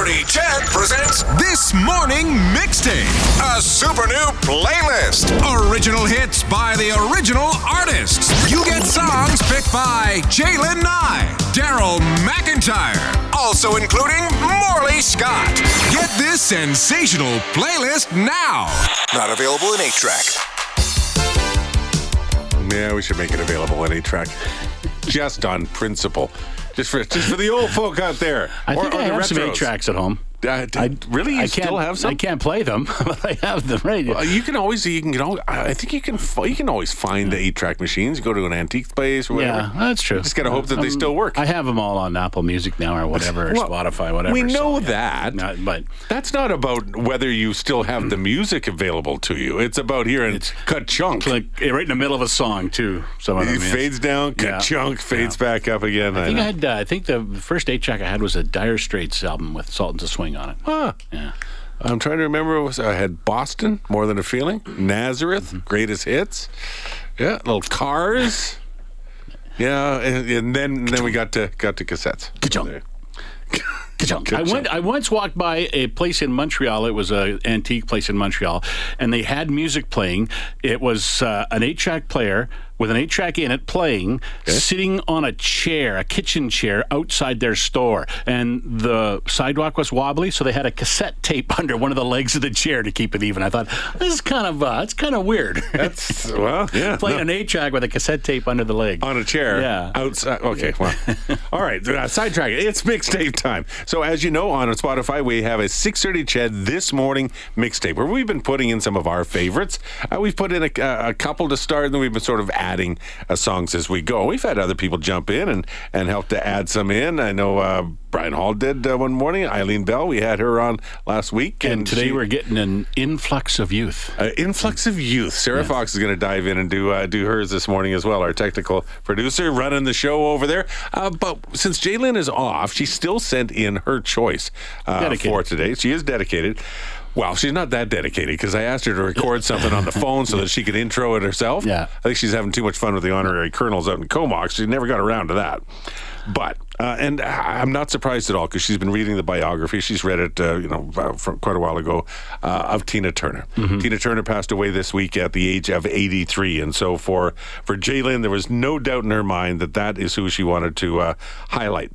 630 CHED presents This Morning Mixtape, a super new playlist. Original hits by the original artists. You get songs picked by Jalen Nye, Daryl McIntyre, also including Morley Scott. Get this sensational playlist now. Not available in 8 track. Yeah, we should make it available in a track, just on principle, just for just for the old folk out there. I think I have some eight tracks at home. Uh, d- really, you I still have some? I can't play them, but I have them right. Uh, you can always you can. I think you can you can always find the eight track machines. You Go to an antique place or whatever. yeah, that's true. Just gotta hope that they Um, still work. I have them all on Apple Music now, or whatever, or Well, Spotify, whatever. we know so, yeah. that. Not- but That's not about whether you still have the music available to you. It's about hearing It's- cut chunk. like eh, right in the middle of a song too. Some of them it fades down, cut Yeah. chunk, fades back up again. I think know. I had. Uh, I think the first eight track I had was a Dire Straits album with Sultans of Swing on it. Huh. Yeah. I'm trying to remember. Was I had Boston, More Than a Feeling, Nazareth, Mm-hmm. Greatest Hits, yeah, little Cars, yeah, and, and then then we got to got to cassettes. Ka-chunk. Ka-chunk. I went. I once walked by a place in Montreal. It was an antique place in Montreal, and they had music playing. It was uh, an eight-track player with an eight-track in it playing, sitting on a chair, a kitchen chair outside their store, and the sidewalk was wobbly, so they had a cassette tape under one of the legs of the chair to keep it even. I thought this is kind of uh, it's kind of weird. That's well, yeah. Playing no. an eight-track with a cassette tape under the leg. on a chair Yeah. outside. Okay, well, all right. Uh, sidetrack. It's mixtape time. So as you know, on Spotify we have a 6:30 CHED this morning mixtape where we've been putting in some of our favorites. Uh, we've put in a, a couple to start, and then we've been sort of adding uh, songs as we go. We've had other people jump in and and help to add some in. I know uh, Brian Hall did uh, one morning. Eileen Bell, we had her on last week, and today she- we're getting an influx of youth. uh, influx of youth. Sarah Fox is going to dive in and do uh, do hers this morning as well. Our technical producer running the show over there. Uh, but since Jalen is off, she still sent in her choice uh, for today. She is dedicated. Well, she's not that dedicated because I asked her to record something on the phone so that she could intro it herself. Yeah. I think she's having too much fun with the honorary colonels out in Comox. She never got around to that. But uh, and I'm not surprised at all because she's been reading the biography. She's read it, uh, you know, uh, from quite a while ago uh, of Tina Turner. Tina Turner passed away this week at the age of 83, and so for for Jalen, there was no doubt in her mind that that is who she wanted to uh, highlight.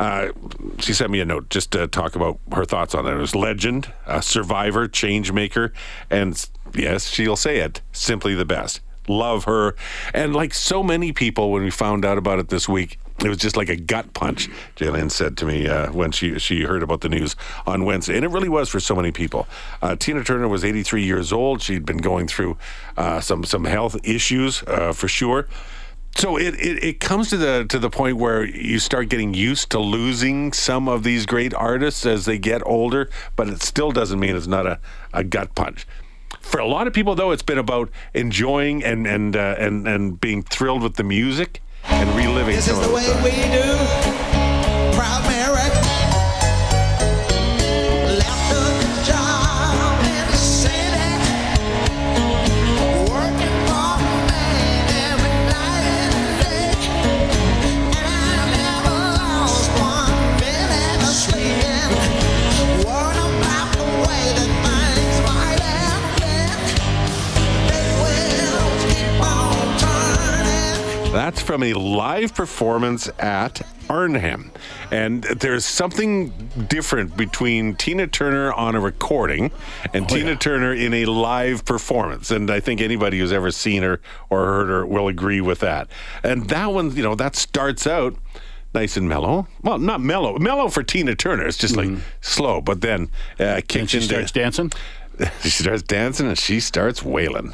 Uh, she sent me a note just to talk about her thoughts on it. It was legend, a survivor, change maker, and yes, she'll say it, simply the best. Love her. And like so many people, when we found out about it this week, it was just like a gut punch. Jalen said to me uh, when she she heard about the news on Wednesday, and it really was for so many people. Uh, Tina Turner was 83 years old. She'd been going through uh, some some health issues uh, for sure. So it, it, it comes to the to the point where you start getting used to losing some of these great artists as they get older, but it still doesn't mean it's not a, a gut punch. For a lot of people, though, it's been about enjoying and and uh, and and being thrilled with the music and reliving This is the way times. we do. Proud Mary. That's from a live performance at Arnhem. And there's something different between Tina Turner on a recording and Tina Turner in a live performance. And I think anybody who's ever seen her or heard her will agree with that. And that one, you know, that starts out nice and mellow. Well, not mellow. Mellow for Tina Turner. It's just like slow, but then uh, kicks And she into starts dancing. she starts dancing and she starts wailing.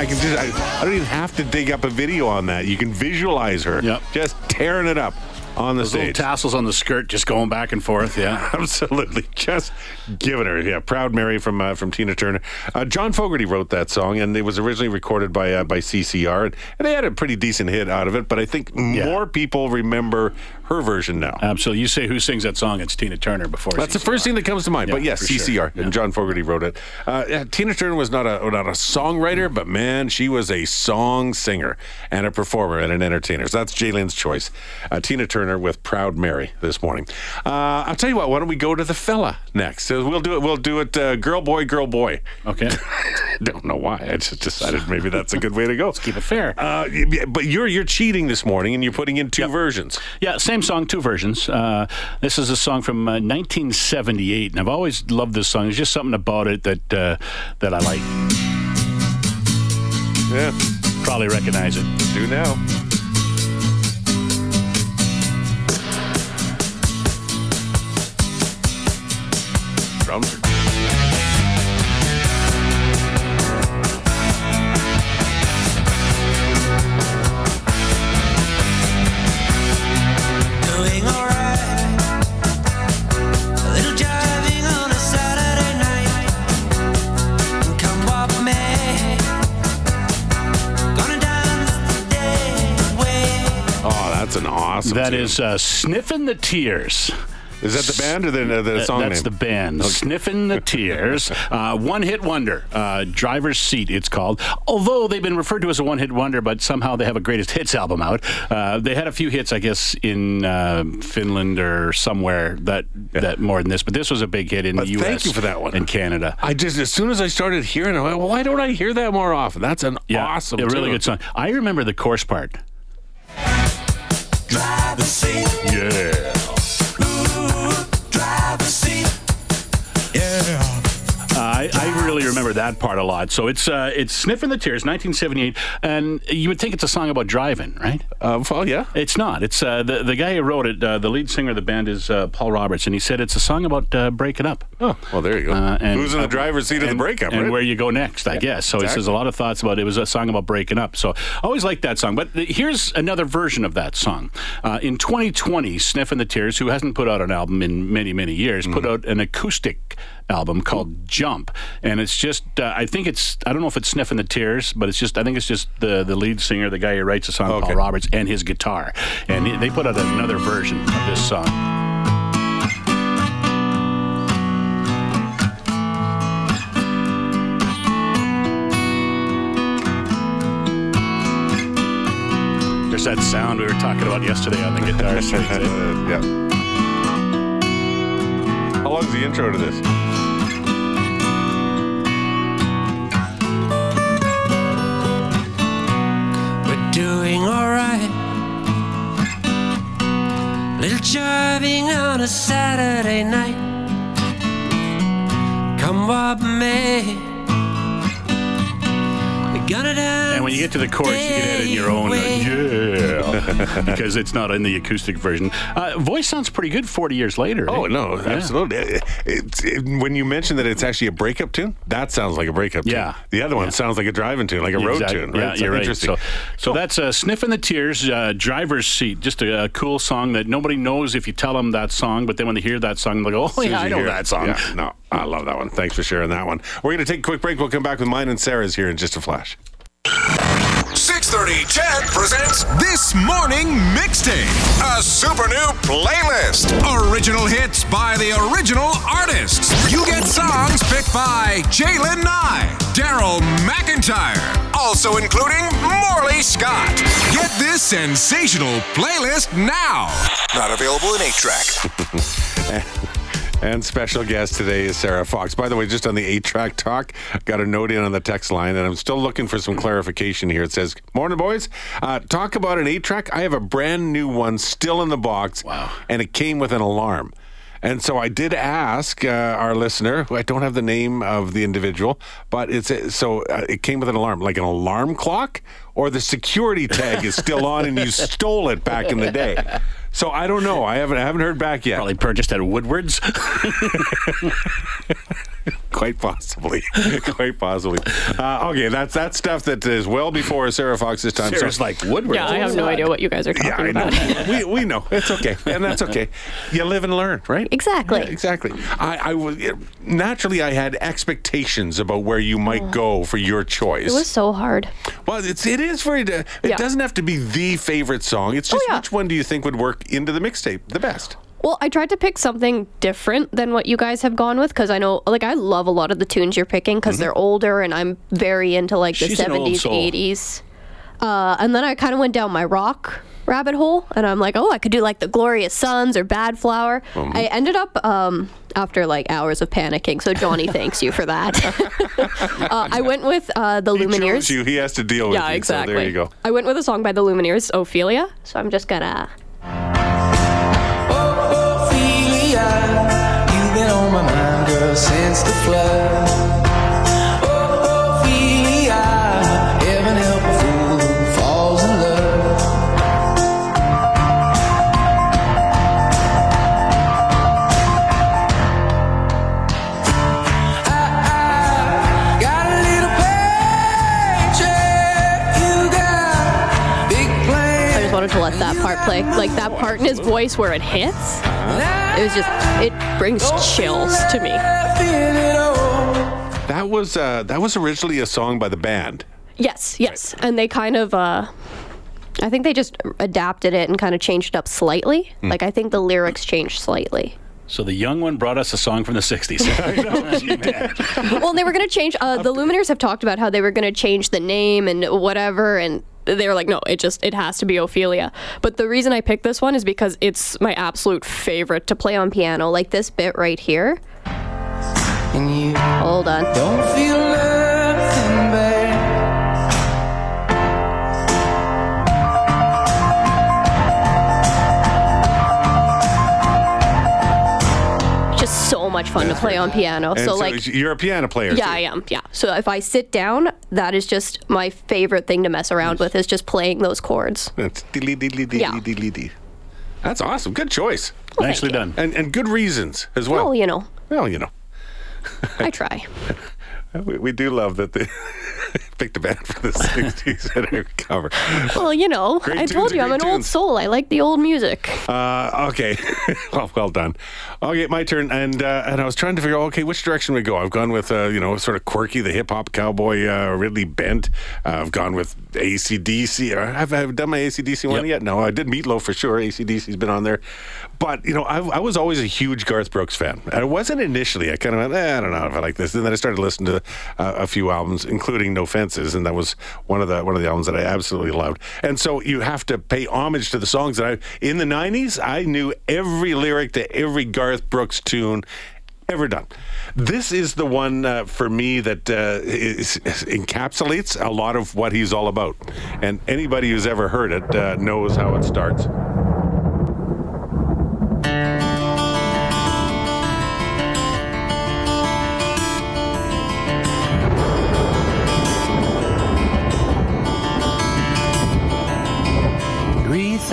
I can just, I, I don't even have to dig up a video on that. You can visualize her yep. just tearing it up on the Those little tassels on the skirt just going back and forth. Yeah. Absolutely, just giving her, yeah. Proud Mary from uh, from Tina Turner. Uh, John Fogerty wrote that song, and it was originally recorded by uh, by CCR, and, and they had a pretty decent hit out of it. But I think Yeah. more people remember her version now. Absolutely. You say who sings that song? It's Tina Turner before. That's the first thing that comes to mind. Yeah, but yes, for sure. CCR and John Fogerty wrote it. Uh, yeah, Tina Turner was not a not a songwriter, but man, she was a song singer and a performer and an entertainer. So that's Jalen's choice. Uh, Tina Turner with "Proud Mary" this morning. Uh, I'll tell you what. Why don't we go to the fella next? So we'll do it. We'll do it. Uh, girl, boy, girl, boy. Okay. Don't know why. I just decided maybe that's a good way to go. Let's Keep it fair. Uh, but you're you're cheating this morning, and you're putting in two versions. Yeah, same song, two versions. Uh, this is a song from uh, 1978, and I've always loved this song. There's just something about it that uh, that I like. Yeah, Probably recognize it. do now. An awesome. That is tune. is uh, Sniff 'n' the Tears. Is that the band or the, the, the song That's name? the band. sniff 'n' the Tears. Uh, one hit wonder. Uh, Driver's Seat, it's called. Although they've been referred to as a one hit wonder, but somehow they have a greatest hits album out. Uh, they had a few hits, I guess, in uh, Finland or somewhere that, that more than this, but this was a big hit in But the U.S. thank you for that one. And Canada. I just as soon as I started hearing it, I went, well, why don't I hear that more often? That's an Yeah, awesome, a really tune. good song. I remember the chorus part. Driver's seat. Yeah. Really remember that part a lot. So it's uh, it's Sniff 'n' the Tears, 1978, and you would think it's a song about driving, right? Uh, well, yeah. It's not. It's uh, the the guy who wrote it. Uh, the lead singer of the band is uh, Paul Roberts, and he said it's a song about uh, breaking up. Oh, well, there you go. Uh, and, Who's in the uh, driver's seat of the and- breakup? and right? where you go next, I guess. So he says a lot of thoughts about it. It was a song about breaking up. So I always liked that song. But th- here's another version of that song. Uh, in 2020, Sniff 'n' the Tears, who hasn't put out an album in many, many years, put Mm-hmm. out an acoustic album called Jump. And it's just, uh, I think it's, I don't know if it's Sniff 'n' the Tears, but it's just, I think it's just the, the lead singer, the guy who writes the song, Okay. Paul Roberts, and his guitar. And he- they put out another version of this song. There's that sound we were talking about yesterday on the guitar yeah. How long is the intro to this? Driving on a Saturday night. Come what may. We're gonna dance. And when you get to the chorus, you can add in your own uh, yeah, because it's not in the acoustic version. Uh, voice sounds pretty good 40 years later. Oh eh? no, Yeah. absolutely. It- it's it, when you mention that it's actually a breakup tune, that sounds like a breakup Yeah. tune. The other one Yeah. sounds like a driving tune, like a road Exactly. tune. Right? Yeah, So you're right. interesting. So, so that's uh, "Sniff 'n' the Tears," uh, "Driver's Seat." Just a, a cool song that nobody knows if you tell them that song, but then when they hear that song, they go, "Oh yeah, I you know that song." Yeah, no, I love that one. Thanks for sharing that one. We're going to take a quick break. We'll come back with mine and Sarah's here in just a flash. 630 CHED presents This Morning Mixtape, a super new playlist. Original hits by the original artists. You get songs picked by Jalen Nye, Daryl McIntyre, also including Morley Scott. Get this sensational playlist now. Not available in 8 track. And special guest today is Sarah Fox. By the way, just on the eight track talk, got a note in on the text line, and I'm still looking for some clarification here. It says, Morning, boys. Uh, talk about an eight track. I have a brand new one still in the box. Wow. And it came with an alarm. And so I did ask uh, our listener, who I don't have the name of the individual, but it's a, so uh, it came with an alarm, like an alarm clock, or the security tag is still on and you stole it back in the day. So I don't know. I haven't I haven't heard back yet. Probably purchased at Woodward's. Quite possibly. Quite possibly. Uh, okay, that's that's stuff that is well before Sarah Fox's time. Sarah's So- like Woodward. Yeah, I have no idea what you guys are talking yeah, I know. about. we, we know. It's okay. And that's okay. You live and learn, right? Exactly. Yeah, exactly. I, I was naturally I had expectations about where you might go for your choice. It was so hard. well, it's it is very. It Yeah. doesn't have to be the favorite song. It's just yeah. which one do you think would work into the mixtape the best? Well, I tried to pick something different than what you guys have gone with because I know, like, I love a lot of the tunes you're picking because they're older and I'm very into like the She's 70s, soul. 80s. Uh, and then I kind of went down my rock rabbit hole and I'm like, oh, I could do like the Glorious Sons or Badflower. I ended up, um, after like hours of panicking, so Johnny thanks you for that. uh, I went with uh, the He Lumineers. you. He has to deal with Yeah, you. exactly. So there you go. I went with a song by the Lumineers, Ophelia. So I'm just gonna. To let that part play. Like that part in his voice where it hits. It was just. It brings chills to me. That was uh, that was originally a song by the band. Yes, yes. And they kind of. uh I think they just adapted it and kind of changed it up slightly. Hmm. Like I think the lyrics changed slightly. So the young one brought us a song from the 60s. well, they were going to change. Uh, the Lumineers have talked about how they were going to change the name and whatever, and they were like, no, it just it has to be Ophelia. But the reason I picked this one is because it's my absolute favorite to play on piano. Like this bit right here. And you Hold on. Much fun to play on piano. And So like. you're a piano player. Yeah, too. I am. Yeah. So if I sit down, that is just my favorite thing to mess around with is just playing those chords. That's Yeah. That's awesome. Good choice. Nicely you. done. And and good reasons as well. Well, you know, Well, you know. I try. We, we do love that they picked a band for the 60s and a cover. Well, you know, Great I told you I'm an old soul. I like the old music. Uh, okay. well, well done. Okay, my turn. And uh, and I was trying to figure out, okay, which direction we go. I've gone with, uh, you know, sort of quirky, the hip hop cowboy, uh, Ridley Bent. Uh, I've gone with ACDC. Have I have done my ACDC one Yep. yet? No, I did Meatloaf for sure. ACDC's been on there. But, you know, I, I was always a huge Garth Brooks fan. I wasn't initially. I kind of went, eh, I don't know if I like this. And then I started listening to uh, a few albums, including No Fences, and that was one of the one of the albums that I absolutely loved. And so you have to pay homage to the songs that I in the '90s. I knew every lyric to every Garth Brooks tune ever done. This is the one uh, for me that uh, is, encapsulates a lot of what he's all about. And anybody who's ever heard it uh, knows how it starts.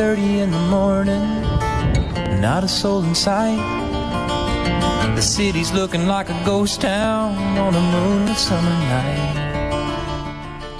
Three thirty in the morning, not a soul in sight. The city's looking like a ghost town on a moonlit summer night.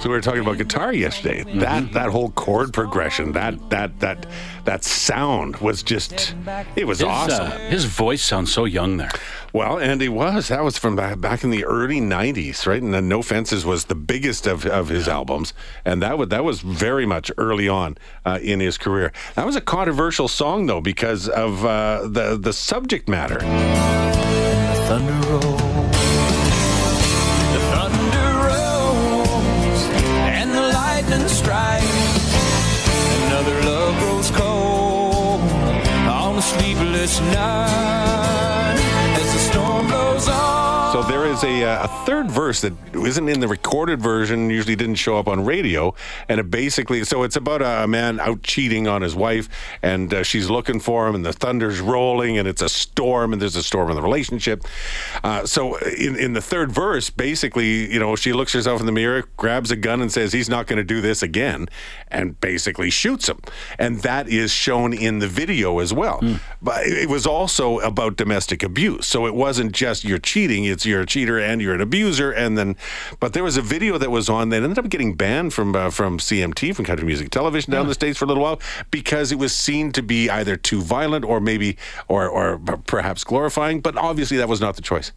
So we were talking about guitar yesterday. That that whole chord progression, that that that that sound was just it was His, awesome. uh, his voice sounds so young there. Well, and he was. That was from back, back in the early '90s, right? And then No Fences was the biggest of, of his albums, and that was that was very much early on uh, in his career. That was a controversial song, though, because of uh, the the subject matter. Thunder rolls. The a sleepless So there is a, uh, a third verse that isn't in the recorded version, usually didn't show up on radio. And it basically, so it's about a man out cheating on his wife, and uh, she's looking for him, and the thunder's rolling, and it's a storm, and there's a storm in the relationship. Uh, so in, in the third verse, basically, you know, she looks herself in the mirror, grabs a gun, and says, He's not going to do this again, and basically shoots him. And that is shown in the video as well. But it it was also about domestic abuse. So it wasn't just you're cheating, it's you're you're a cheater and you're an abuser. And then, but there was a video that was on that ended up getting banned from uh, from CMT from Country Music Television down in the states for a little while because it was seen to be either too violent or maybe or or perhaps glorifying. But obviously, that was not the choice.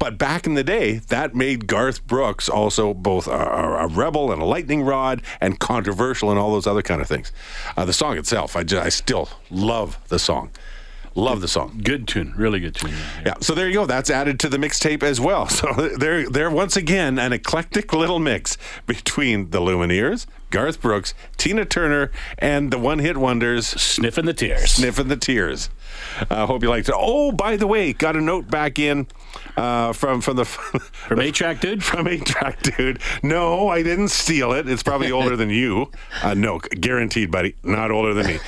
But back in the day, that made Garth Brooks also both a, a, rebel and a lightning rod and controversial and all those other kind of things. Uh, the song itself, I, ju- I still love the song. Love the song. Good tune, really good tune. Yeah, so there you go. That's added to the mixtape as well. So they're they're once again an eclectic little mix between the Lumineers, Garth Brooks, Tina Turner, and the one-hit wonders Sniff 'n' the tears. Sniff 'n' the Tears. I hope you liked it. Oh, by the way, got a note back in uh, from from the From A-Track Dude? from a track dude. No, I didn't steal it. It's probably older than you. Uh, no, guaranteed, buddy. Not older than me.